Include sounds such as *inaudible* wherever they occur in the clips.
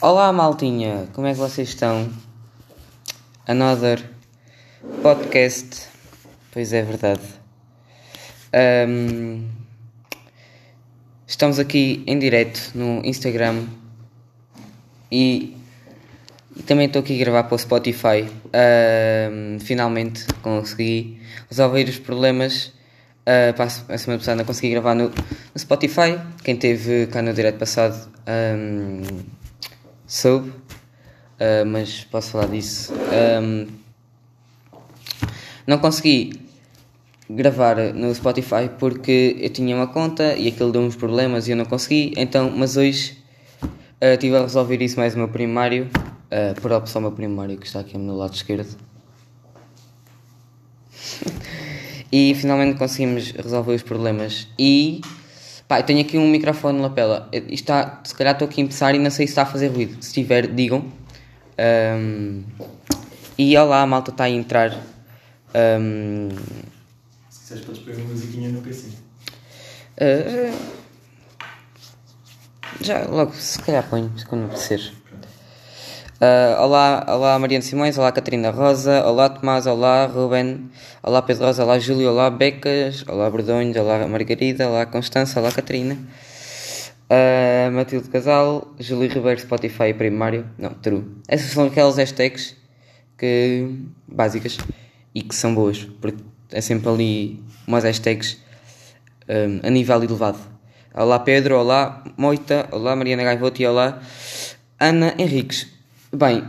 Olá, maltinha, como é que vocês estão? Another podcast, pois é verdade. Um, estamos aqui em direto no Instagram e, e também estou aqui a gravar para o Spotify. Um, finalmente consegui resolver os problemas. Uh, a semana passada consegui gravar no, no Spotify. Quem teve cá no direto passado. Um, soube, uh, mas posso falar disso. Um, não consegui gravar no Spotify porque eu tinha uma conta e aquilo deu uns problemas e eu não consegui, então, mas hoje uh, estive a resolver isso mais o meu primário, uh, por opção meu primário que está aqui no lado esquerdo. *laughs* e finalmente conseguimos resolver os problemas e Pá, eu tenho aqui um microfone lapela. Está, se calhar estou aqui a começar e não sei se está a fazer ruído. Se tiver, digam. Um, e olá, a malta está a entrar. Um, se quiseres, podes pôr uma musiquinha no PC. Uh, já, logo, se calhar ponho, quando apetecer. Uh, olá, olá Mariana Simões, olá Catarina Rosa, olá Tomás, olá Ruben, olá Pedro Rosa, olá Júlio, olá Becas, olá Bordões, olá Margarida, olá Constança, olá Catarina, uh, Matilde Casal, Júlio Ribeiro, Spotify primário, não, true. Essas são aquelas hashtags que, básicas e que são boas, porque é sempre ali umas hashtags um, a nível elevado. Olá Pedro, olá Moita, olá Mariana Gaivoto e olá Ana Henriques. Bem,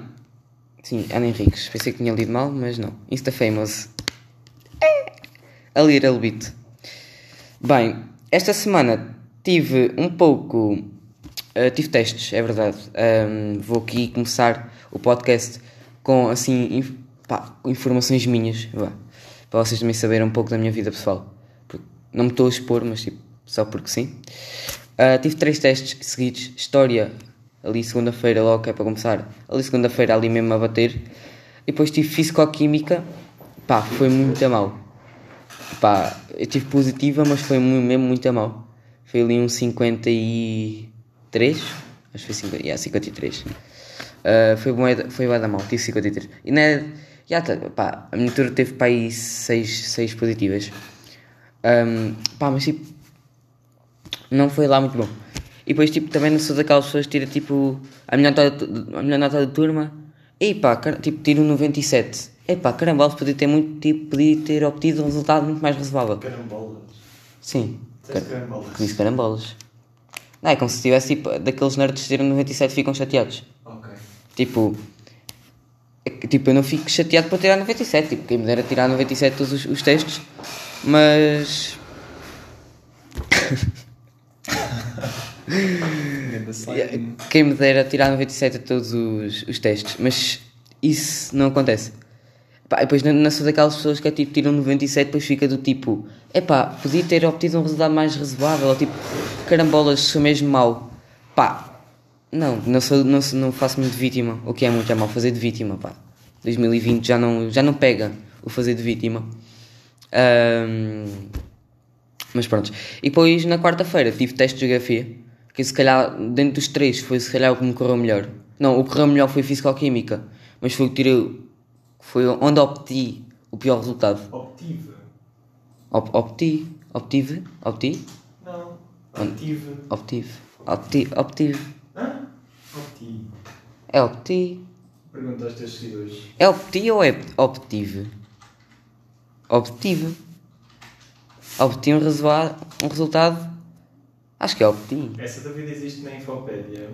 sim, Ana Henriques. Pensei que tinha lido mal, mas não. Insta Famous. A little bit. Bem, esta semana tive um pouco. Uh, tive testes, é verdade. Um, vou aqui começar o podcast com assim inf pá, informações minhas, vá, para vocês também saberem um pouco da minha vida pessoal. Porque não me estou a expor, mas tipo, só porque sim. Uh, tive três testes seguidos: História, ali segunda-feira logo que é para começar, ali segunda-feira ali mesmo a bater. E depois tive Fisicoquímica, pá, foi muito a mal. Pá, eu tive positiva, mas foi mesmo muito a mal. Foi ali um 53, acho que foi 50, yeah, 53. Uh, foi bom, foi da mal, tive 53. E na, yeah, tá, pá, a minha teve para aí 6, 6 positivas. Um, pá, mas tipo, não foi lá muito bom. E depois, tipo, também não sou daquelas pessoas que tira, tipo, a melhor nota, a melhor nota da turma. E pá, tipo, tiro um 97. E pá, caramba, podia ter muito, tipo, podia ter obtido um resultado muito mais razoável. Carambolas? Sim. Car carambolas? Disse carambolas. Não, é como se tivesse, tipo, daqueles nerds que tiram 97 ficam chateados. Ok. Tipo, é tipo, eu não fico chateado por tirar 97. Tipo, quem me dera tirar 97 todos os, os testes. Mas... *laughs* Quem me dera tirar 97 a todos os, os testes, mas isso não acontece. Pá, depois não, não sou daquelas pessoas que é tipo tiram 97 depois fica do tipo é pá, podia ter obtido um resultado mais razoável, ou tipo carambolas, sou mesmo mau. Pá, não, não, sou, não, não faço muito de vítima, o que é muito é mal fazer de vítima, pá. 2020 já não, já não pega o fazer de vítima. Um, mas pronto. E depois na quarta-feira tive teste de geografia que se calhar, dentro dos três, foi se calhar o que me correu melhor. Não, o que correu melhor foi Físico-Química, mas foi o que tirei, foi onde obti o pior resultado. Obtive? Op, opti, obtive, obti? Não, obtive. Obtive, obti, obtive. Hã? Obti. É obti. Pergunta aos teus seguidores. É obti ou é obtive? Obtive. Obti um, um resultado Acho que é obti. Essa dúvida existe na Infopédia.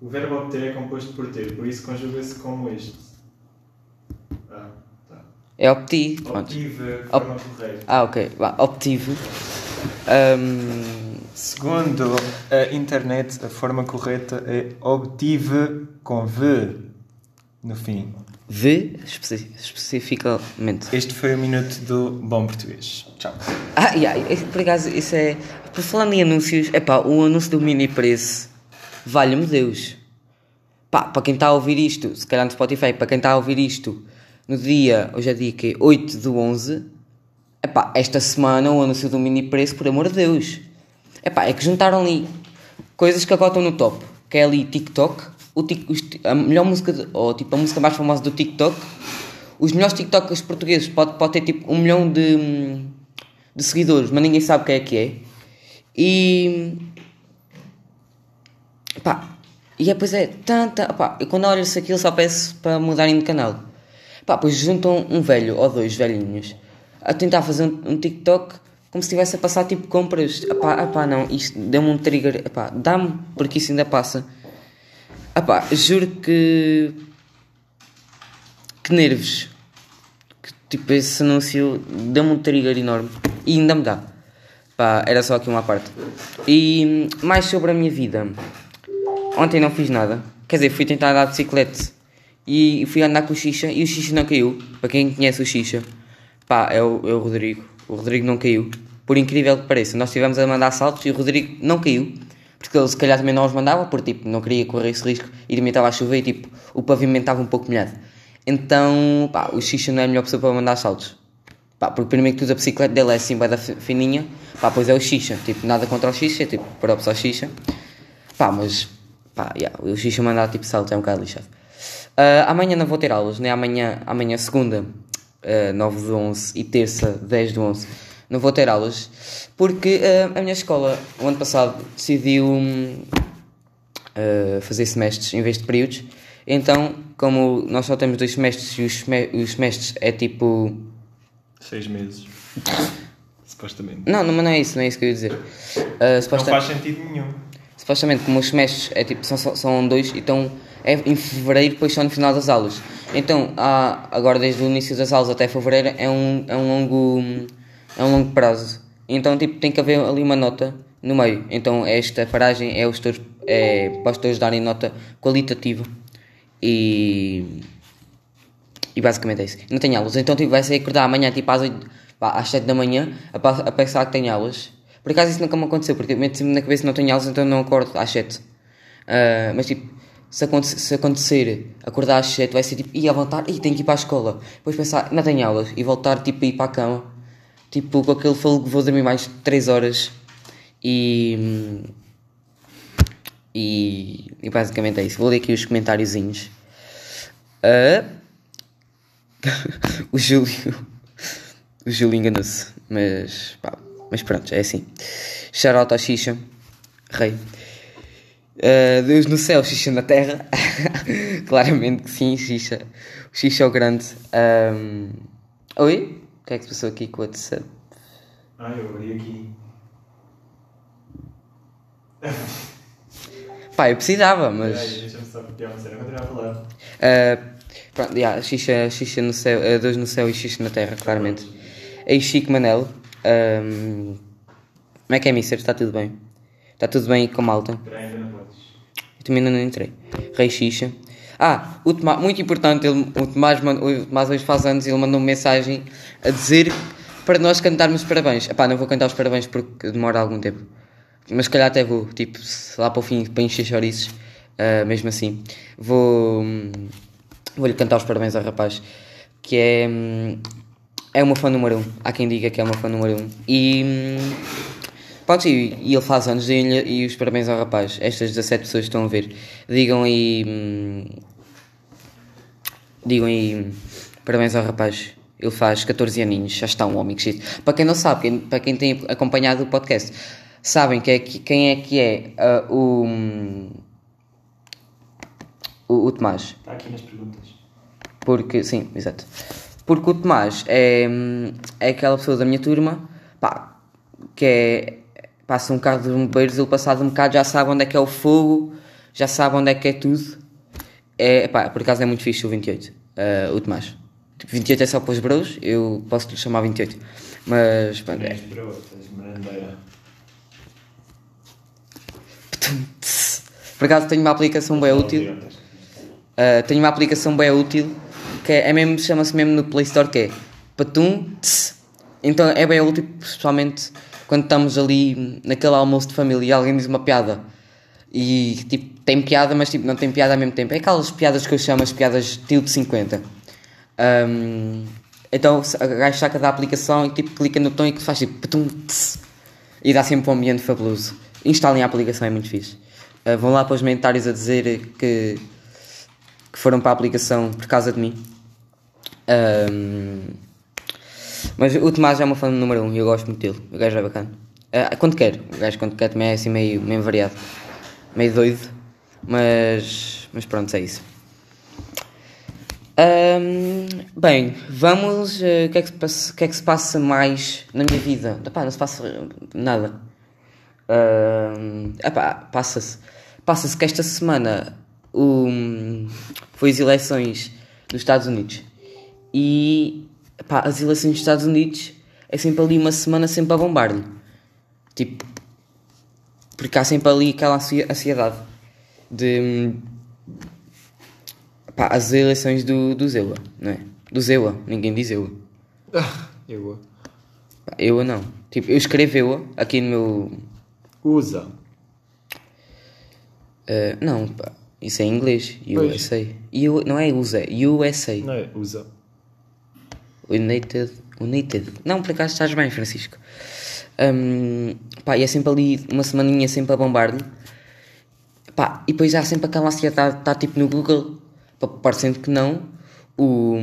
O verbo obter é composto por ter, por isso conjuga-se como este. Ah, tá. É obti. Obtive, forma correta. Ah, ok. Obtive. Um... Segundo a internet, a forma correta é obtive com V no fim. V, especi especificamente. Este foi o minuto do bom português. Tchau. Ah, yeah, por acaso, isso é. Por falar em anúncios, é pá, o anúncio do mini preço, valha-me Deus. Pá, para quem está a ouvir isto, se calhar no Spotify, para quem está a ouvir isto no dia, hoje é dia que 8 do 11, é pá, esta semana o anúncio do mini preço, por amor de Deus. É pá, é que juntaram ali coisas que estão no top. que é ali TikTok, o a melhor música, ou tipo a música mais famosa do TikTok, os melhores TikTokers portugueses pode, pode ter tipo um milhão de, de seguidores, mas ninguém sabe quem é que é. E. Pá, e depois é tanta. Pá, e quando olhas aquilo só peço para mudarem de canal. Pá, pois juntam um velho ou dois velhinhos a tentar fazer um, um TikTok como se estivesse a passar tipo compras. Epá, epá não, isto deu-me um trigger. Epá, dá-me, porque isso ainda passa. Epá, juro que. Que nervos. Que, tipo, esse anúncio deu-me um trigger enorme. E ainda me dá. Pá, era só aqui uma parte. E mais sobre a minha vida. Ontem não fiz nada. Quer dizer, fui tentar andar de bicicleta. E fui andar com o Xixa e o Xixa não caiu. Para quem conhece o Xixa, pá, é o, é o Rodrigo. O Rodrigo não caiu. Por incrível que pareça, nós estivemos a mandar saltos e o Rodrigo não caiu. Porque ele se calhar também não os mandava, porque tipo, não queria correr esse risco e também estava a chover e tipo, o pavimento estava um pouco molhado. Então, pá, o Xixa não é a melhor pessoa para mandar saltos. Pá, porque primeiro que tudo a bicicleta dele é assim, vai da fininha. Pá, pois é o Xixa. Tipo, nada contra o Xixa, tipo, para o Xixa. Pá, mas, pá, yeah, o Xixa mandar tipo saltos é um bocado lixado. Uh, amanhã não vou ter aulas, né? Amanhã, amanhã segunda, uh, 9 de 11 e terça, 10 de 11 não vou ter aulas porque uh, a minha escola, o ano passado, decidiu uh, fazer semestres em vez de períodos. Então, como nós só temos dois semestres e os, os semestres é tipo. Seis meses. supostamente. Não, não, mas não é isso, não é isso que eu ia dizer. Uh, suposta... Não faz sentido nenhum. Supostamente, como os semestres é tipo, são, são dois, então é em fevereiro, depois só no final das aulas. Então, há, agora desde o início das aulas até fevereiro é um, é um longo é um longo prazo. Então, tipo, tem que haver ali uma nota no meio. Então, esta paragem é, os teus, é para os teus darem nota qualitativa. E. E basicamente é isso. Não tenho aulas. Então, tipo, vai ser acordar amanhã, tipo, às, 8, às 7 da manhã, a, a pensar que tenho aulas. Por acaso isso nunca me aconteceu, porque meto-me na cabeça não tenho aulas, então não acordo às 7. Uh, ah, mas tipo, se, acontecer, se acontecer acordar às 7, vai ser tipo, ir a voltar, e tenho que ir para a escola. Depois pensar, não tenho aulas, e voltar tipo a ir para a cama tipo com aquele fogo vou dormir mais 3 horas e, e, e basicamente é isso. Vou ler aqui os comentáriozinhos. Uh, *laughs* o Júlio o Júlio enganou-se, mas pá, mas pronto, é assim. Shoutout à Xixa, rei. Uh, Deus no céu, Xixa na terra. *laughs* Claramente que sim, Xixa. O Xixa é o grande. Um... Oi? Que é que se passou aqui com o WhatsApp? Ah, eu abri aqui. Pá, eu precisava, mas. Deixa-me só copiar uma cena, continuar a falar. Uh, pronto, yeah, xixa, xixa no céu, uh, Deus no céu e xixa na terra, claramente. Ei, Chico Manel. Um, como é que é, Mister? Está tudo bem? Está tudo bem com malta? Espera, ainda não podes. Eu também ainda não entrei. Rei Xixa. Ah, o Tomás, muito importante, ele, o, Tomás, o Tomás hoje faz anos e ele mandou uma mensagem a dizer para nós cantarmos parabéns. Epá, não vou cantar os parabéns porque demora algum tempo. Mas se calhar até vou, tipo, lá para o fim, para encher chouriços, uh, mesmo assim. Vou. Vou-lhe cantar os parabéns ao rapaz, que é. É uma fã número 1. Um. Há quem diga que é uma fã número 1. Um. E. Pronto, e, e ele faz anos e, e os parabéns ao rapaz. Estas 17 pessoas que estão a ver. Digam aí. Digam aí. Parabéns ao rapaz. Ele faz 14 aninhos, já está um homem crescido. Para quem não sabe, quem, para quem tem acompanhado o podcast, sabem que é, quem é que é uh, o, o, o Tomás. Está aqui nas perguntas. Porque, sim, exato. Porque o Tomás é, é aquela pessoa da minha turma, pá, que é passa um carro de bombeiros, ele passado um bocado já sabe onde é que é o fogo, já sabe onde é que é tudo. É, pá, por acaso é muito fixe o 28, uh, o Tomás. Tipo, 28 é só para os bros, eu posso lhe chamar 28. Mas, pronto, é. Por acaso tenho uma aplicação bem útil. Uh, tenho uma aplicação bem útil que é, é mesmo, chama-se mesmo no Play Store que é Patum Então é bem útil, especialmente quando estamos ali naquele almoço de família e alguém diz uma piada e tipo, tem piada, mas tipo, não tem piada ao mesmo tempo. É aquelas piadas que eu chamo as piadas tio de 50. Um, então a gajo saca da aplicação e tipo, clica no botão e faz tipo patum, tss, e dá sempre um ambiente fabuloso. Instalem a aplicação, é muito fixe. Uh, vão lá para os comentários a dizer que, que foram para a aplicação por causa de mim. Um, mas o Tomás é uma fã número 1 um, e eu gosto muito dele. O gajo é bacana. Uh, quando quer, o gajo quando quer também é assim meio, meio variado, meio doido. Mas, mas pronto, é isso. Um, bem, vamos. Uh, o, que é que que é que se passa mais na minha vida? Epá, não se passa nada. Uh, passa-se. Passa-se que esta semana um, foi as eleições dos Estados Unidos. E epá, as eleições dos Estados Unidos é sempre ali uma semana sempre a bombar-lhe. Tipo, porque há sempre ali aquela ansiedade de Pá, as eleições do, do Zewa, não é? Do Zewa, ninguém diz Ewa. Ah, *laughs* Ewa. Pá, Ewa não. Tipo, eu escrevo Ewa aqui no meu. Usa. Uh, não, pá, isso é em inglês. USA. U, não é usa, USA. Não é usa. United. United. Não, por acaso estás bem, Francisco. Um, pá, e é sempre ali uma semaninha sempre a bombar-lhe. Pá, e depois há sempre aquela ansiedade, está tipo no Google parecendo que não, o.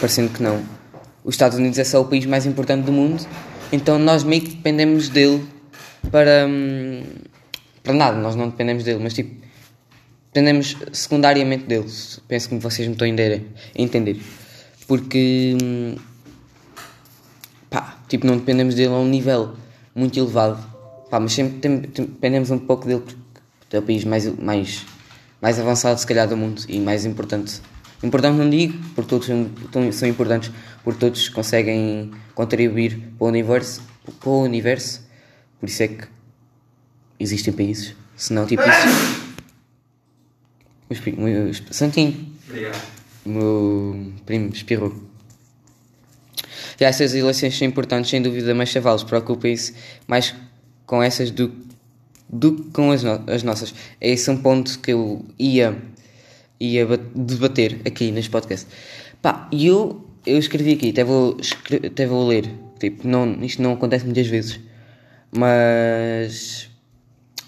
Parecendo que não, os Estados Unidos é só o país mais importante do mundo, então nós meio que dependemos dele para. Hum, para nada, nós não dependemos dele, mas tipo. Dependemos secundariamente dele. Penso que vocês me estão a entender. Porque. Hum, pá, tipo, não dependemos dele a um nível muito elevado. Pá, mas sempre dependemos um pouco dele porque é o país mais, mais mais avançado, se calhar, do mundo e mais importante. Importante não digo, porque todos são, são importantes, porque todos conseguem contribuir para o universo, para o universo. Por isso é que existem países. Senão, tipo isso. O meu Santinho. Obrigado. O meu primo espirrou. E essas eleições são importantes, sem dúvida, mas chavalos, preocupem-se mais com essas do do que com as, no as nossas. É esse um ponto que eu ia, ia debater aqui neste podcast. Pá, e eu, eu escrevi aqui, até vou, até vou ler. Tipo, não, isto não acontece muitas vezes, mas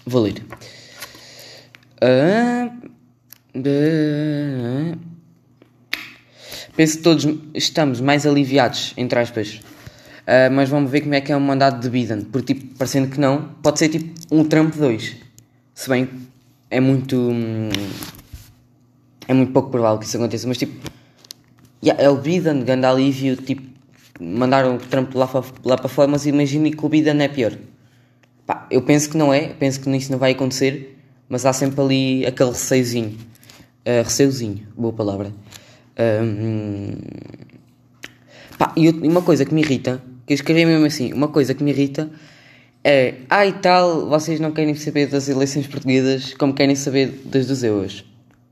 vou ler. Uh, uh, penso que todos estamos mais aliviados, entre aspas, Uh, mas vamos ver como é que é um mandado de Biden. Porque, tipo, parecendo que não, pode ser tipo um Trump 2. Se bem é muito. Hum, é muito pouco provável que isso aconteça, mas tipo. Yeah, é o Biden, grande alívio, tipo. Mandaram o Trump lá, lá para fora, mas imagine que o Biden é pior. Pá, eu penso que não é, penso que isso não vai acontecer, mas há sempre ali aquele receiozinho. Uh, receiozinho, boa palavra. Uh, pá, e uma coisa que me irrita que eu escrevi mesmo assim, uma coisa que me irrita é, ah e tal, vocês não querem saber das eleições portuguesas como querem saber das dos EUAs.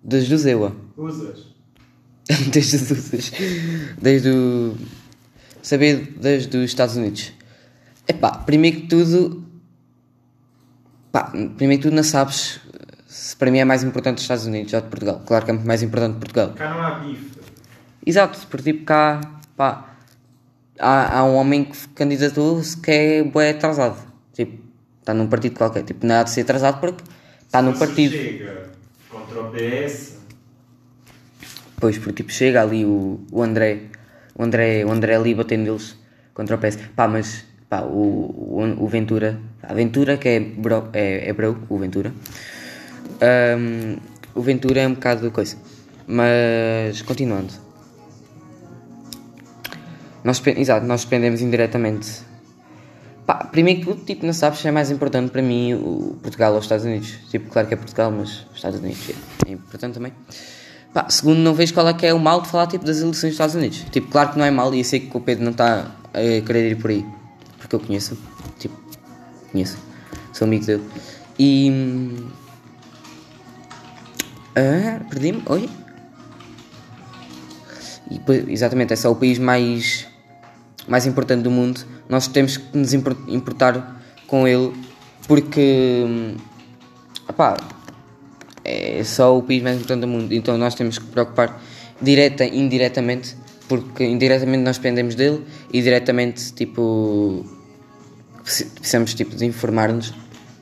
Das dos EUA. Usas. *laughs* desde as usas. Desde o... Saber das dos Estados Unidos. Epá, primeiro que tudo... Pá, primeiro que tudo não sabes se para mim é mais importante os Estados Unidos ou de Portugal. Claro que é muito mais importante Portugal. Cá não há bife. Exato, porque tipo cá, pá há, há um homem que candidatou-se que é bué atrasado. Tipo, está num partido qualquer. Tipo, nada de ser atrasado porque está num partido. chega contra o PS. Pois, porque tipo, chega ali o, o André, o André, o André ali batendo eles contra o PS. Pá, mas pá, o, o, o Ventura, a Ventura que é bro, é, é bro, o Ventura. Um, o Ventura é um bocado coisa. Mas continuando. Nós, exato, nós dependemos indiretamente. Pá, primeiro que tudo, tipo, não sabes se é mais importante para mim o Portugal ou os Estados Unidos. Tipo, claro que é Portugal, mas os Estados Unidos é, é importante também. Pá, segundo, não vejo qual é que é o mal de falar tipo, das eleições dos Estados Unidos. Tipo, claro que não é mal e eu sei que o Pedro não está a querer ir por aí. Porque eu conheço. Tipo, conheço. Sou amigo dele. E. Ah, perdi-me. Oi? E, exatamente, é só o país mais mais importante do mundo, nós temos que nos importar com ele porque opá, é só o país mais importante do mundo, então nós temos que preocupar direta e indiretamente, porque indiretamente nós dependemos dele e diretamente tipo precisamos tipo de informar-nos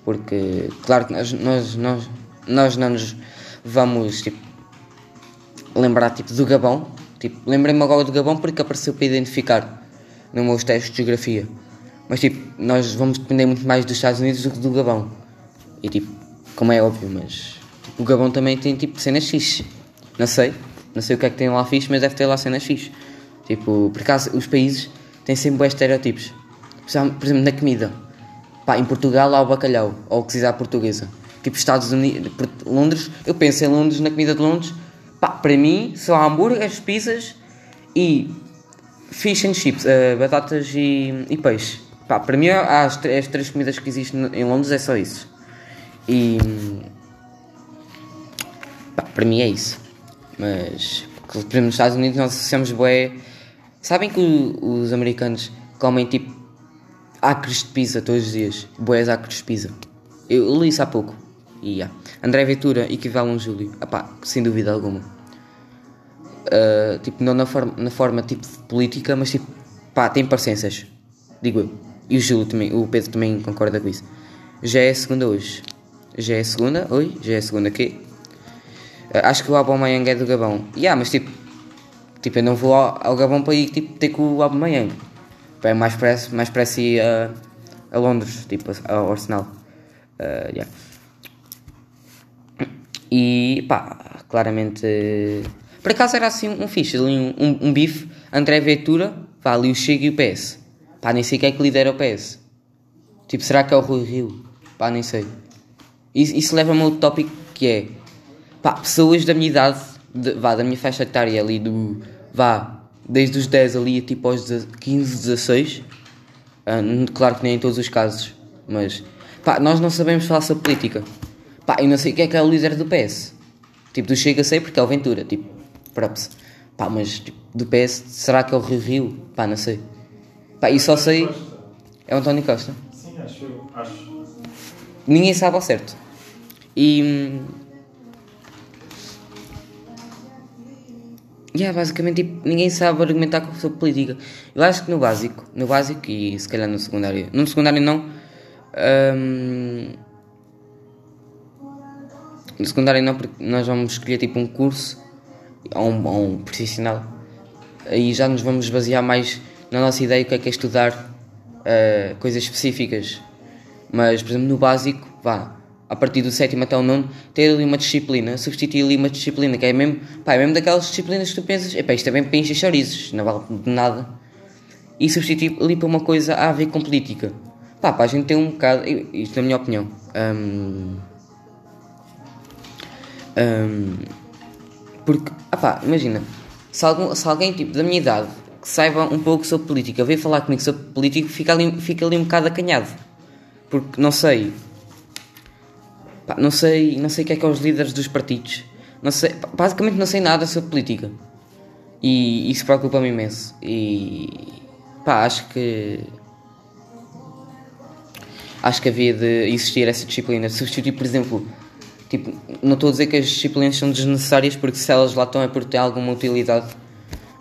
porque, claro que nós, nós, nós, nós não nos vamos tipo, lembrar tipo, do Gabão. Tipo, lembrei-me agora do Gabão porque apareceu para identificar no meus testes de geografia. Mas tipo, nós vamos depender muito mais dos Estados Unidos do que do Gabão. E tipo, como é óbvio, mas tipo, o Gabão também tem tipo cenas fixe. Não sei, não sei o que é que tem lá fixe, mas deve ter lá cenas fixe. Tipo, por acaso os países têm sempre bons estereotipos. Por exemplo, na comida. Pá, em Portugal há o bacalhau, ou o à portuguesa. Tipo, Estados Unidos, Londres, eu penso em Londres, na comida de Londres. Pá, para mim são hambúrgueres, pizzas e fish and chips, uh, batatas e, e peixe. Pá, para mim as, as três comidas que existem em Londres é só isso. E pá, para mim é isso. Mas nos Estados Unidos nós associamos bué. Sabem que os americanos comem tipo acres de pizza todos os dias? Boés acres de pizza. Eu li isso há pouco. E yeah. André Ventura equivale a um Júlio. Epá, sem dúvida alguma. Uh, tipo, não na forma, na forma tipo política, mas tipo, pá, tem parecenças. Digo eu. E o Júlio também, o Pedro também concorda com isso. Já é segunda hoje. Já é segunda? Oi? Já é segunda quê? Uh, acho que o Aubameyang é do Gabão. Yeah, mas tipo, tipo eu não vou ao, ao Gabão para ir tipo, ter com o Aubameyang. É mais parece, mais parece ir a, a Londres, tipo, ao Arsenal. Uh, yeah. E pá, claramente. Por acaso era assim um fixe, ali um, um, um bife, André Ventura, pá, ali o Chega e o PS. Pá, nem sei quem é que lidera o PS. Tipo, será que é o Rui Rio? Pá, nem sei. Isso, isso leva-me a outro tópico que é. Pá, pessoas da minha idade, de, vá, da minha faixa etária ali, do. vá, desde os 10 ali tipo aos 15, 16. Uh, claro que nem em todos os casos, mas. Pá, nós não sabemos falar sobre política. Pá, eu não sei quem é que é o líder do PS. Tipo, do Chega sei porque é o Ventura. Tipo, props. Pá, mas tipo, do PS, será que é o Rio Rio? Pá, não sei. Pá, e só sei. É o António Costa. Sim, acho. acho. Ninguém sabe ao certo. E. Hum, yeah, basicamente tipo, ninguém sabe argumentar sobre política. Eu acho que no básico, no básico e se calhar no secundário, no secundário não. Um, no secundário não, porque nós vamos escolher tipo um curso ou um, ou um profissional. Aí já nos vamos basear mais na nossa ideia o que é que é estudar uh, coisas específicas. Mas, por exemplo, no básico, vá, a partir do sétimo até o nono, ter ali uma disciplina, substituir ali uma disciplina, que é mesmo, pá, é mesmo daquelas disciplinas que tu pensas, epá, isto é bem para encher chorizos, não vale de nada. E substituir ali para uma coisa a ver com política. Pá, para a gente ter um bocado, isto é a minha opinião. Um, um, porque, ah pá, imagina, se, algum, se alguém tipo da minha idade que saiba um pouco sobre política veio falar comigo sobre política, fica ali, fica ali um bocado acanhado. Porque não sei, pá, não sei, não sei o que é que é os líderes dos partidos. Não sei, basicamente não sei nada sobre política. E isso preocupa-me imenso. E pá, acho que acho que havia de existir essa disciplina. Substituir, por exemplo, Tipo, não estou a dizer que as disciplinas são desnecessárias porque se elas lá estão é porque têm alguma utilidade,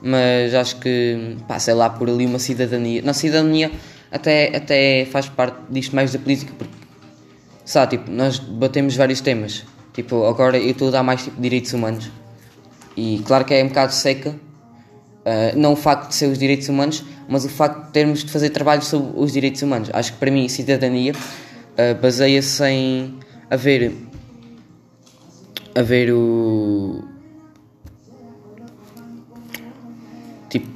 mas acho que, pá, sei lá, por ali uma cidadania. Na cidadania até, até faz parte disto mais da política, porque, sabe, tipo, nós debatemos vários temas. Tipo, agora eu estou a dar mais tipo direitos humanos. E claro que é um bocado seca, uh, não o facto de ser os direitos humanos, mas o facto de termos de fazer trabalho sobre os direitos humanos. Acho que para mim, cidadania uh, baseia-se em haver a ver o. Tipo.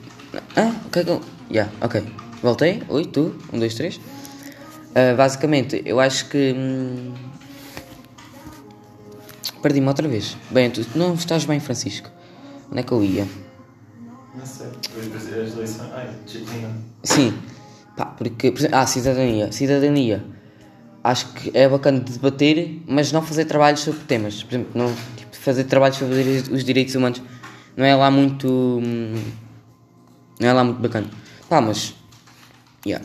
Ah, ok. Yeah, ok. Voltei. Oi, tu. Um, dois, três. Uh, basicamente, eu acho que. Hum, Perdi-me outra vez. Bem, tu não estás bem, Francisco. Onde é que eu ia? Não sei. As eleições. Ai, disciplina. Sim. Pá, porque. Ah, cidadania. Cidadania acho que é bacana debater, mas não fazer trabalhos sobre temas. Por exemplo, não, tipo, fazer trabalhos sobre os direitos humanos não é lá muito. Não é lá muito bacana. Pá, mas. Yeah.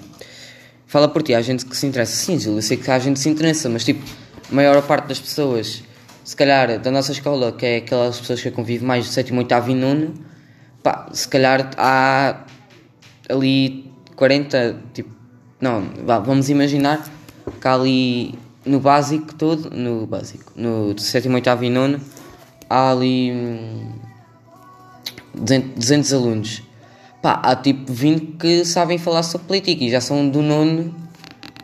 Fala por ti, há gente que se interessa. Sim, Júlio, eu sei que há gente que se interessa, mas tipo, a maior parte das pessoas, se calhar da nossa escola, que é aquelas pessoas que eu convivo mais do sétimo, oitavo e nono, pá, se calhar há ali 40, tipo, não, vá, vamos imaginar que ali no básico todo, no básico, no sétimo, oitavo e nono, há ali hum, 200, 200 alunos. Pá, há tipo 20 que sabem falar sobre política e já são do nono,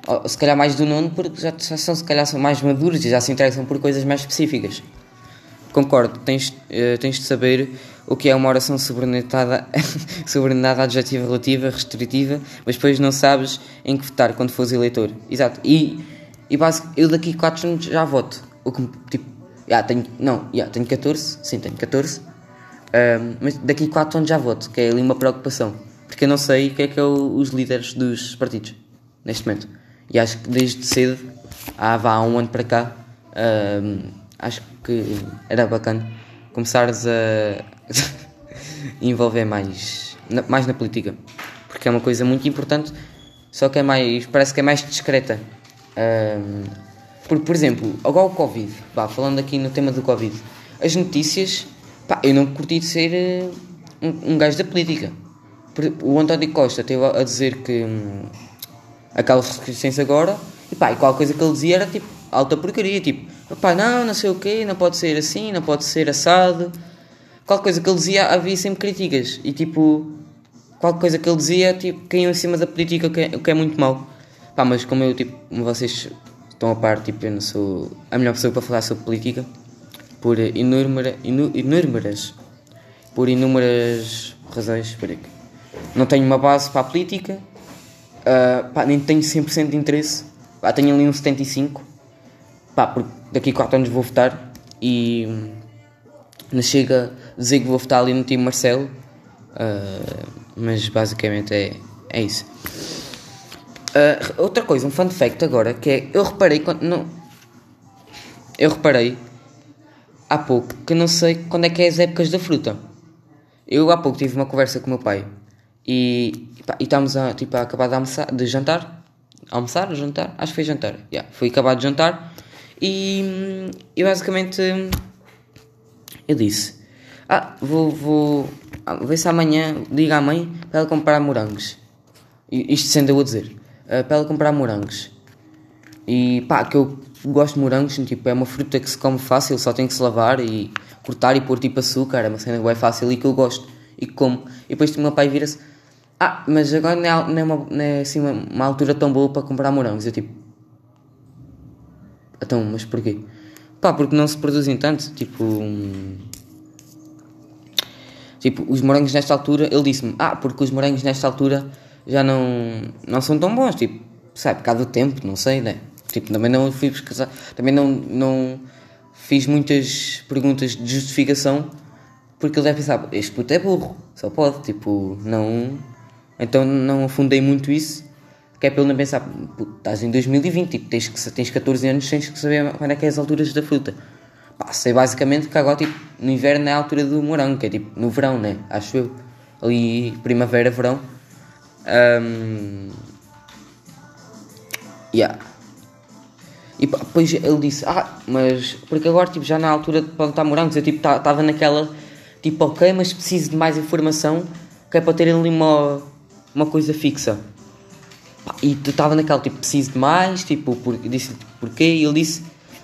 ou, se calhar mais do nono, porque já, já são, se calhar, são mais maduros e já se interessam por coisas mais específicas. Concordo, tens, uh, tens de saber o que é uma oração subordinada, *laughs* subordinada adjetiva relativa, restritiva, mas depois não sabes em que votar quando fores eleitor. Exato. E, e básico, eu daqui a 4 anos já voto. O que, tipo, já tenho, não, já tenho 14, sim, tenho 14, um, mas daqui a 4 anos já voto, que é ali uma preocupação. Porque eu não sei o que é que é o, os líderes dos partidos, neste momento. E acho que desde cedo, há, há um ano para cá, um, acho que era bacana começares a *laughs* envolver mais, mais na política. Porque é uma coisa muito importante, só que é mais. parece que é mais discreta. Um, por, exemplo, agora o Covid, pá, falando aqui no tema do Covid, as notícias, pá, eu não curti de ser eh, um, um gajo da política. O António Costa esteve a dizer que hum, aquelas restrições agora, e pá, e qualquer coisa que ele dizia era tipo alta porcaria, tipo, pá, não, não sei o quê, não pode ser assim, não pode ser assado. Qualquer coisa que ele dizia havia sempre críticas e tipo, qualquer coisa que ele dizia, tipo, caíam em cima da política, o que é, que é muito mau. Pá, mas como eu, tipo, como vocês estão a par, tipo, eu não sou a melhor pessoa para falar sobre política, por inúmera, inú, inúmeras, por inúmeras razões, por não tenho uma base para a política, uh, pá, nem tenho 100% de interesse, pá, tenho ali um 75%, pá, porque daqui a 4 anos vou votar e não chega dizer que vou votar ali no time Marcelo, uh, mas basicamente é, é isso. Uh, outra coisa, um fun fact agora, que é, eu reparei quando, não, eu reparei há pouco que não sei quando é que é as épocas da fruta. Eu há pouco tive uma conversa com o meu pai e, pá, e estávamos a, tipo, a acabar de, almoçar, de jantar, almoçar, jantar, acho que foi jantar, yeah, foi acabar de jantar e, e basicamente eu disse: Ah, vou, vou ah, ver se amanhã diga à mãe para ela comprar morangos. Isto sendo eu a dizer: uh, para ela comprar morangos. E pá, que eu gosto de morangos, tipo, é uma fruta que se come fácil, só tem que se lavar e cortar e pôr tipo açúcar, é uma cena bem fácil e que eu gosto e como. E depois o meu pai vira-se: Ah, mas agora não é, não é, uma, não é assim uma, uma altura tão boa para comprar morangos. Eu tipo então, mas porquê? Pá, porque não se produzem tanto, tipo... Tipo, os morangos nesta altura, ele disse-me, ah, porque os morangos nesta altura já não, não são tão bons, tipo, sabe, por causa do tempo, não sei, né? Tipo, também não fui pesquisar, também não, não fiz muitas perguntas de justificação, porque ele deve pensar, este puto é burro, só pode, tipo, não... Então não afundei muito isso que é ele não pensar, estás em 2020, tipo, tens, que, tens 14 anos, tens que saber quando é que é as alturas da fruta. Pá, sei basicamente que agora, tipo, no inverno é a altura do morango, que é tipo no verão, né? Acho eu. Ali, primavera, verão. Um... Yeah. E depois ele disse, ah, mas porque agora tipo, já na altura de plantar morangos, eu tipo estava naquela, tipo, ok, mas preciso de mais informação, que é para ter ali uma, uma coisa fixa. E estava naquela, tipo, preciso de mais, tipo, por, disse porquê, e ele disse,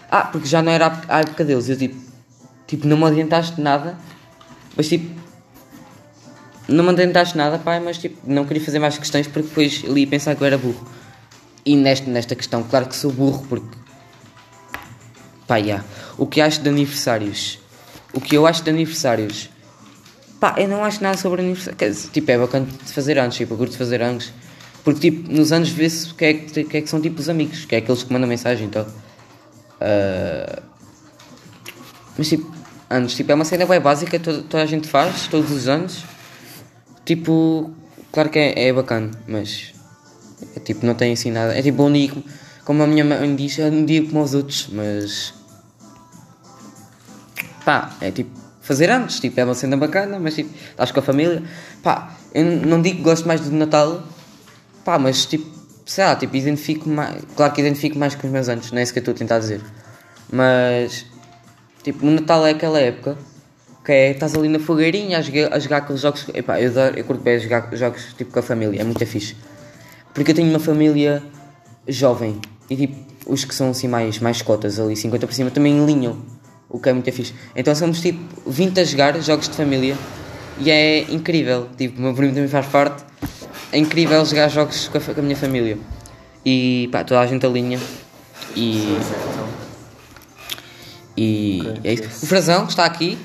ah, porque já não era a época deles. Eu, tipo, tipo, não me adiantaste nada, mas, tipo, não me adiantaste nada, pai, mas, tipo, não queria fazer mais questões porque depois ele ia pensar que eu era burro. E nesta, nesta questão, claro que sou burro, porque, pá, yeah. o que acho de aniversários, o que eu acho de aniversários, pá, eu não acho nada sobre aniversários, tipo, é bacana de fazer anos, tipo, eu curto de fazer anos, porque, tipo, nos anos vê-se que é que, é que são, tipo, os amigos, que é aqueles que mandam mensagem, então. Uh... Mas, tipo, anos, tipo, é uma cena bem básica, toda, toda a gente faz, todos os anos. Tipo, claro que é, é bacana, mas. É, tipo, não tem assim nada. É tipo um dia, como a minha mãe diz, é um dia como os outros, mas. Pá, é tipo fazer antes, tipo, é uma cena bacana, mas tipo, estás com a família. Pá, eu não digo que gosto mais do Natal, Pá, mas tipo, sei lá, tipo, identifico mais. Claro que identifico mais com os meus anos, não é isso que eu estou a tentar dizer. Mas, tipo, o Natal é aquela época que é, estás ali na fogueirinha a jogar, a jogar aqueles jogos. Epá, eu, adoro, eu curto bem jogar jogos tipo com a família, é muito fixe. Porque eu tenho uma família jovem e tipo, os que são assim mais, mais cotas ali, 50 por cima, também alinham. O que é muito fixe. Então somos tipo 20 a jogar jogos de família e é incrível. Tipo, o meu primo também faz parte. É incrível jogar jogos com a, com a minha família. E pá, toda a gente alinha. E, e Ok, é isso. yes. O Frazão está aqui.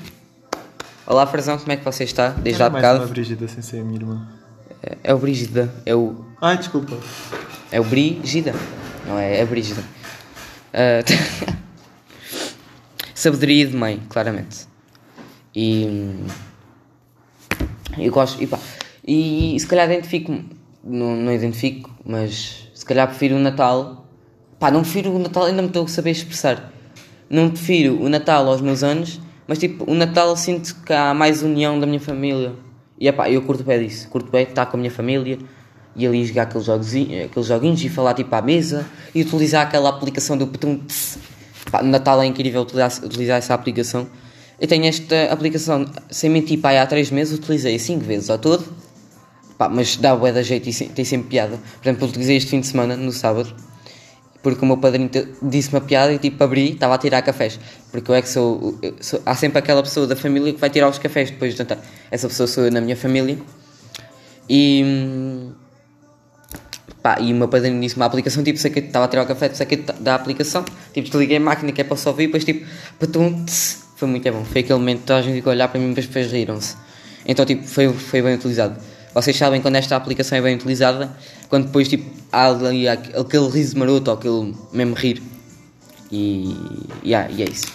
Olá Frazão, como é que você está? Desde há Era mais uma bocado. Brígida sem ser a minha irmã. É o Brígida. É o, Ai, desculpa. é o Brígida. Não é? É Brígida. Ah, *laughs* sabedoria de mãe, claramente. E. hum, Eu gosto. E, pá, e se calhar identifico. Não, não identifico, mas se calhar prefiro o Natal. Pá, não prefiro o Natal, ainda me estou a saber expressar. Não prefiro o Natal aos meus anos, mas tipo, o Natal sinto que há mais união da minha família. E pá, eu curto bem disso. Curto bem estar com a minha família e ali jogar aqueles, aqueles joguinhos e falar tipo à mesa e utilizar aquela aplicação do Petum. Pá, no Natal é incrível utilizar, utilizar essa aplicação. Eu tenho esta aplicação, sem mentir, pá, há 3 meses, utilizei 5 vezes ao todo. Pá, mas dá bué da jeito e tem sempre piada. Por exemplo, utilizei este fim de semana, no sábado, porque o meu padrinho te- disse-me a piada e tipo abri, estava a tirar cafés. Porque eu é que sou, eu sou- Há sempre aquela pessoa da família que vai tirar os cafés depois de jantar. Essa pessoa sou eu na minha família. E. Pá, e o meu padrinho disse-me a aplicação, tipo, sei que estava a tirar o café, sei que da aplicação, tipo, desliguei a máquina que é para só ouvir, depois tipo, patum, tss, foi muito bom. Foi aquele momento que a gente ficou a olhar para mim, mas depois riram-se. Então, tipo, foi, foi bem utilizado. Vocês sabem quando esta aplicação é bem utilizada, quando depois, tipo, há ali aqu- aquele riso maroto, ou aquele mesmo rir. E, yeah, e é isso.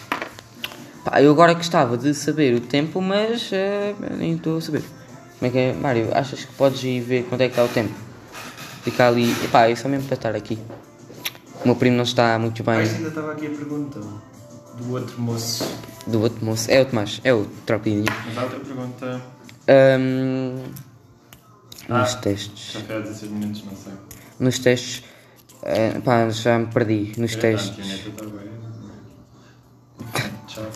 Pá, eu agora gostava de saber o tempo, mas eh, nem estou a saber. Como é que é? Mário, achas que podes ir ver quanto é que está o tempo? Ficar ali. Epá, é só mesmo para estar aqui. O meu primo não está muito bem Mas ainda estava aqui a pergunta do outro moço. do outro moço. É o Tomás, é o Tropinho. Mas há outra pergunta. Ahm, nos Ah. testes. Já foi há 16 minutos, não sei. Nos testes. eh, pá, já me perdi. Nos testes. Tchau.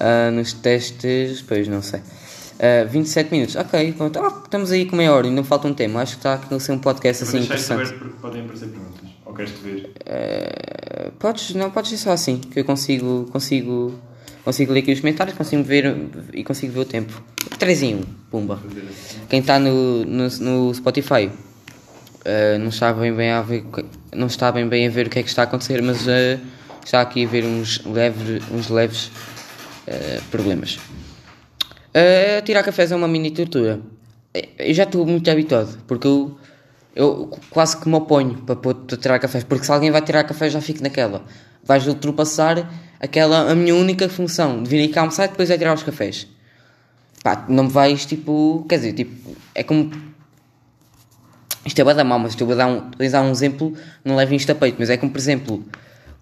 Ah, nos testes. Pois não sei. Ah, 27 minutos. Ok, pronto. Ah, estamos aí com meia hora, ainda falta um tema. Acho que está a ser um podcast assim interessante. porque podem aparecer perguntas. Ou queres te ver? Eh, podes, não, podes ser só assim, que eu consigo, consigo, consigo ler aqui os comentários, consigo ver e consigo ver o tempo. 3 em 1, pumba. Quem está no, no, no Spotify eh, não, está bem, bem a ver, não está bem, bem a ver o que é que está a acontecer, mas eh, está aqui a ver uns, leve, uns leves eh, problemas. Tirar cafés é uma mini tortura. Eu já estou muito habituado, porque eu, eu quase que me oponho para, para tirar cafés, porque se alguém vai tirar café já fico naquela. Vais ultrapassar aquela, a minha única função de vir aqui almoçar e depois é tirar os cafés. Pá, não me vais tipo. Quer dizer, tipo, é como. Isto é bué da mal, mas estou a dar um, a um exemplo, não levem isto a peito, mas é como, por exemplo,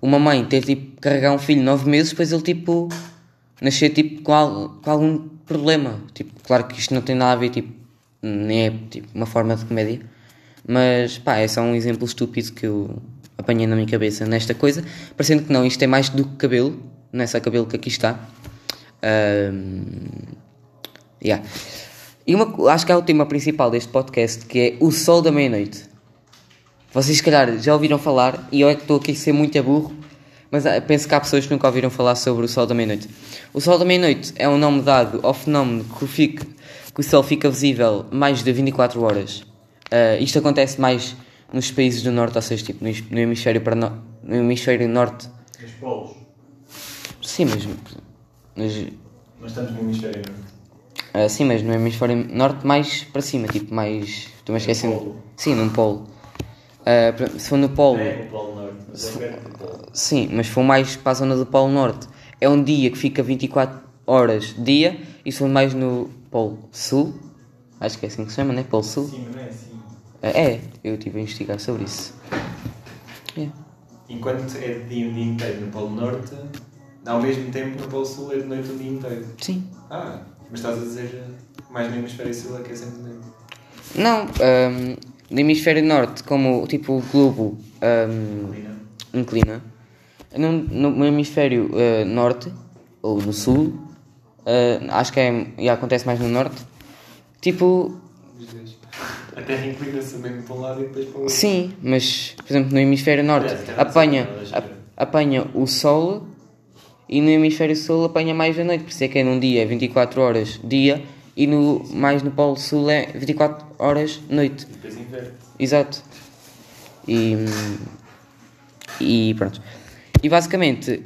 uma mãe ter tipo carregar um filho nove meses, depois ele tipo nascer tipo com, al- com algum problema. Tipo, claro que isto não tem nada a ver, tipo, nem é tipo uma forma de comédia, mas pá, é só um exemplo estúpido que eu apanhei na minha cabeça nesta coisa, parecendo que não, isto é mais do que cabelo, não é só cabelo que aqui está. Ahm, Yeah. E uma, acho que é o tema principal deste podcast que é o sol da meia-noite. Vocês, se calhar, já ouviram falar, e eu é que estou aqui a ser muito burro, mas ah, penso que há pessoas que nunca ouviram falar sobre o sol da meia-noite. O sol da meia-noite é um nome dado ao fenómeno que fica, que o sol fica visível mais de 24 horas. Ah, isto acontece mais nos países do norte, ou seja, tipo, no, no hemisfério, para no, no hemisfério norte. Nos polos. Sim, mas, mas estamos no hemisfério norte. Ah, sim, mas no hemisfério norte mais para cima, tipo mais. Estou me esquecendo. polo. Sim, num polo. Por- se for no polo. É no polo norte, mas é polo. Sim, mas se for mais para a zona do polo norte, é um dia que fica 24 horas dia, e se for mais no polo sul, acho que é assim que se chama, né? Polo sul. Sim, mas não é assim. Ah, é, eu estive a investigar sobre isso. É. Enquanto é de dia o dia inteiro no polo norte, ao mesmo tempo no polo sul é de noite o dia inteiro. Sim. Ah, mas estás a dizer mais no hemisfério sul é que é sempre noite. Não, ahm, no hemisfério norte, como tipo o globo Ali não. inclina. No, no hemisfério eh, norte, ou no sul, eh, acho que é, e acontece mais no norte, tipo. A Terra inclina-se mesmo para um lado e depois para o outro. Sim, mas, por exemplo, no hemisfério norte Terra apanha, apanha o sol e no hemisfério sul apanha mais a noite. Por isso é que é num dia é 24 horas dia e no, mais no polo sul é 24 horas noite. E depois inverte. Exato. E, e pronto. E basicamente,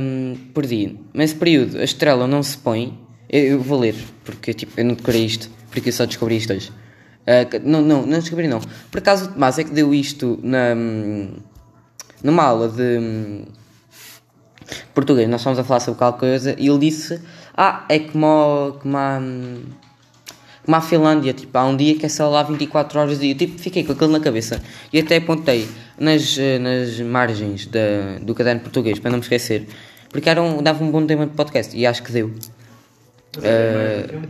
hum, perdi. Nesse período, a estrela não se põe. Eu, eu vou ler, porque tipo, eu não decorei isto, porque eu só descobri isto hoje. Que- não, não, não descobri não. Por acaso o Tomás é que deu isto na, hum, numa aula de hum, português. Nós estávamos a falar sobre qualquer coisa e ele disse: Ah, é como, como a. hum, como a Finlândia, tipo, há um dia que é só lá 24 horas e eu tipo, fiquei com aquilo na cabeça e até apontei nas, eh, nas margens da, do caderno português para não me esquecer, porque era um, dava um bom tema de podcast e acho que deu.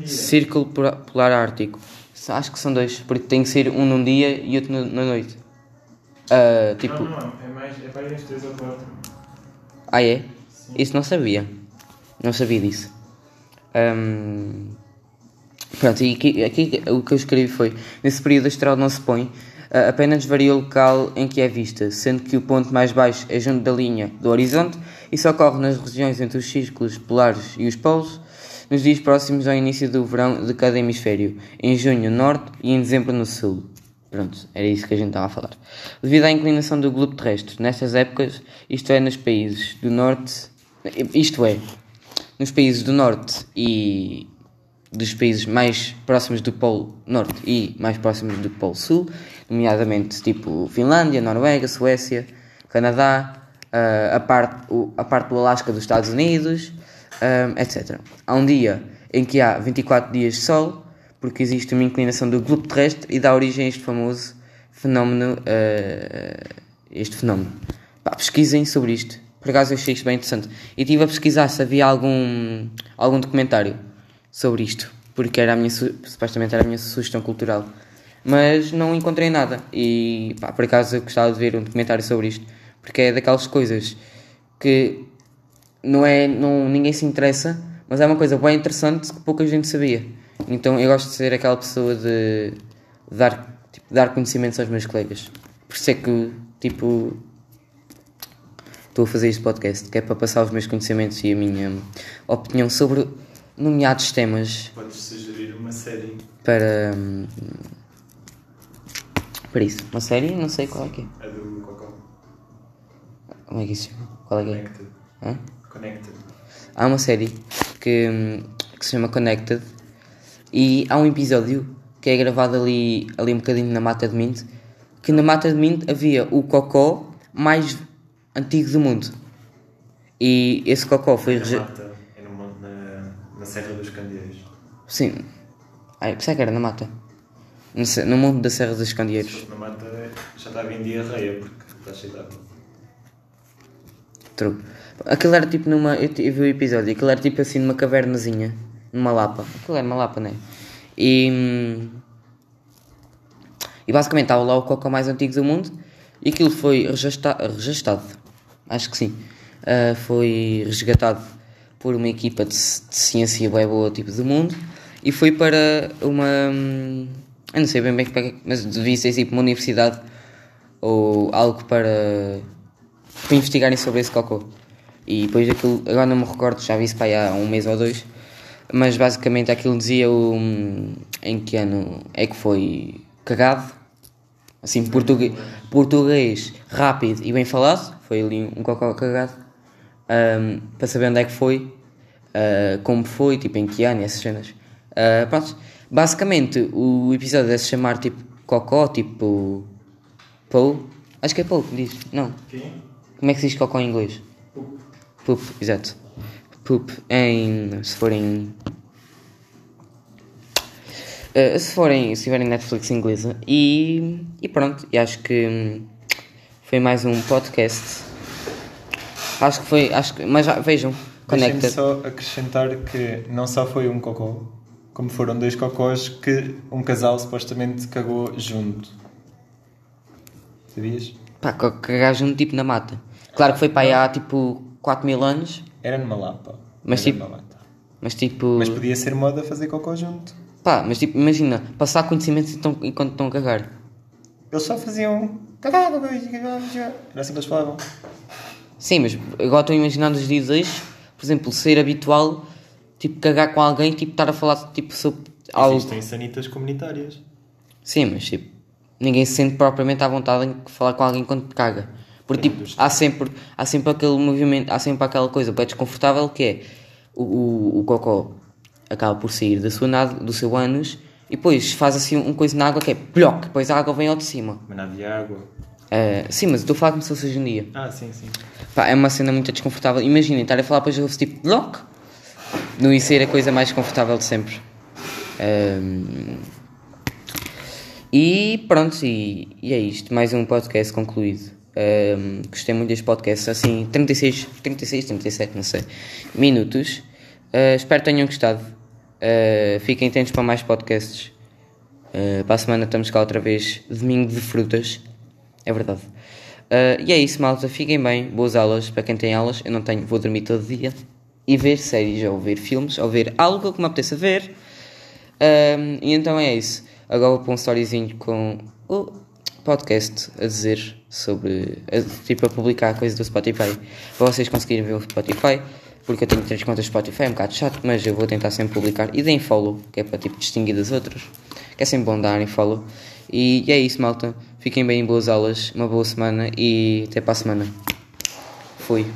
Dia. Círculo Polar Ártico, acho que são dois, porque tem que ser um num dia e outro na, na noite. Ah, tipo, Não, não, é mais. É uns 3 ou 4. ah é? Isso não sabia, não sabia disso. Ahm, Pronto, e aqui, aqui o que eu escrevi foi: nesse período a estrela não se põe, ah, apenas varia o local em que é vista, sendo que o ponto mais baixo é junto da linha do horizonte e só ocorre nas regiões entre os círculos polares e os polos, nos dias próximos ao início do verão de cada hemisfério, em junho no norte e em dezembro no sul. Pronto, era isso que a gente estava a falar. Devido à inclinação do globo terrestre, nestas épocas, isto é, nos países do norte, isto é, nos países do norte e dos países mais próximos do Polo Norte e mais próximos do Polo Sul, nomeadamente tipo Finlândia, Noruega, Suécia, Canadá, ah, a, parte, a parte do Alasca dos Estados Unidos, ah, etc. Há um dia em que há 24 dias de sol, porque existe uma inclinação do globo terrestre e dá origem a este famoso fenómeno. ah, este fenómeno. Pá, pesquisem sobre isto. Por acaso eu achei isto bem interessante. E estive a pesquisar se havia algum, algum documentário sobre isto, porque era a minha, su- supostamente era a minha sugestão cultural. Mas não encontrei nada. E pá, por acaso eu gostava de ver um documentário sobre isto, porque é daquelas coisas que não é, não, ninguém se interessa, mas é uma coisa bem interessante que pouca gente sabia. Então eu gosto de ser aquela pessoa de dar, tipo, dar conhecimentos aos meus colegas. Por isso é que, tipo, estou a fazer este podcast, que é para passar os meus conhecimentos e a minha opinião sobre nomeados temas Podes sugerir uma série. para. hum, para isso. Uma série? Não sei qual é que é. A do Cocó. Como é que isso chama? Qual é que é? Connected. Hã? Connected. Há uma série que, que se chama Connected e há um episódio que é gravado ali, ali um bocadinho na Mata de Mint que na Mata de Mint havia o cocó mais antigo do mundo e esse cocó foi Na reje... mata, é no monte, na, na Serra dos Candeeiros. sim ai, pensei que era na Mata no, no mundo da Serra dos Candeeiros na mata, já estava em diarreia, porque está cheio de água. True. Aquilo era tipo numa. Eu, eu vi o episódio, aquilo era tipo assim numa cavernazinha, numa lapa. Aquilo era uma lapa, né? E. E basicamente estava lá o cocó mais antigo do mundo e aquilo foi regista- registado. Acho que sim. Ah, foi resgatado por uma equipa de, de ciência bem boa tipo do mundo e foi para uma. Eu não sei bem bem, é que- mas devia ser tipo uma universidade ou algo para para investigarem sobre esse cocô. E depois aquilo, agora não me recordo, já vi isso para aí há um mês ou dois, mas basicamente aquilo dizia o, em que ano é que foi cagado, assim, português, português rápido e bem falado, foi ali um cocô cagado, ahm, para saber onde é que foi, ah, como foi, tipo em que ano, essas cenas. Ah, pronto, basicamente o episódio deve se chamar tipo cocó, tipo Paul, acho que é Paul que diz, não. Quem? Como é que se diz cocó em inglês? Poop, exato. Poop em. se forem. eh, se forem. se tiverem Netflix inglesa. E. e pronto. E acho que. foi mais um podcast. Acho que foi. Acho que, mas vejam. Connected. só acrescentar que não só foi um cocó, como foram dois cocós que um casal supostamente cagou junto. Sabias? Pá, cagar junto tipo na mata. Claro que foi para aí há tipo 4 mil anos. Era numa lapa. Mas Era tipo- mata. Mas tipo. Mas podia ser moda fazer cocó junto. Pá, mas tipo, imagina, passar conhecimentos enquanto estão a cagar. Eles só faziam. Era assim que eles falavam. Sim, mas agora estou a imaginar nos dias hoje, por exemplo, ser habitual, tipo, cagar com alguém, tipo, estar a falar tipo, sobre algo. Existem sanitas comunitárias. Sim, mas tipo, ninguém se sente propriamente à vontade em falar com alguém quando caga. Porque tipo, há sempre, há sempre aquele movimento, há sempre aquela coisa bem desconfortável que é o, o, o cocó acaba por sair da sua nada, do seu ânus e depois faz assim um coisa na água que é bloco, depois a água vem ao de cima. Mas não havia água. Uh, sim, mas estou a falar como se fosse hoje em dia. Ah, sim, sim. Pá, é uma cena muito desconfortável. Imaginem, estar a falar depois eu tipo bloco. Não ia ser a coisa mais confortável de sempre. Um, e pronto, e, e, é isto. Mais um podcast concluído. Um, gostei muito deste podcast. Assim, 36, 36, 37, não sei. Minutos. Uh, espero que tenham gostado. Uh, fiquem atentos para mais podcasts. Uh, para a semana estamos cá outra vez. Domingo de frutas. É verdade. e é isso, malta. Fiquem bem. Boas aulas. Para quem tem aulas, eu não tenho. Vou dormir todo dia. E ver séries, ou ver filmes, ou ver algo que me apeteça ver. e então é isso. Agora vou pôr um storyzinho com o podcast a dizer sobre. A, tipo, a publicar a coisa do Spotify. Para vocês conseguirem ver o Spotify. Porque eu tenho três contas Spotify, é um bocado chato, mas eu vou tentar sempre publicar. E deem follow, que é para tipo distinguir das outras. Que é sempre bom darem follow. E, e é isso, malta. Fiquem bem em boas aulas, uma boa semana e até para a semana. Fui.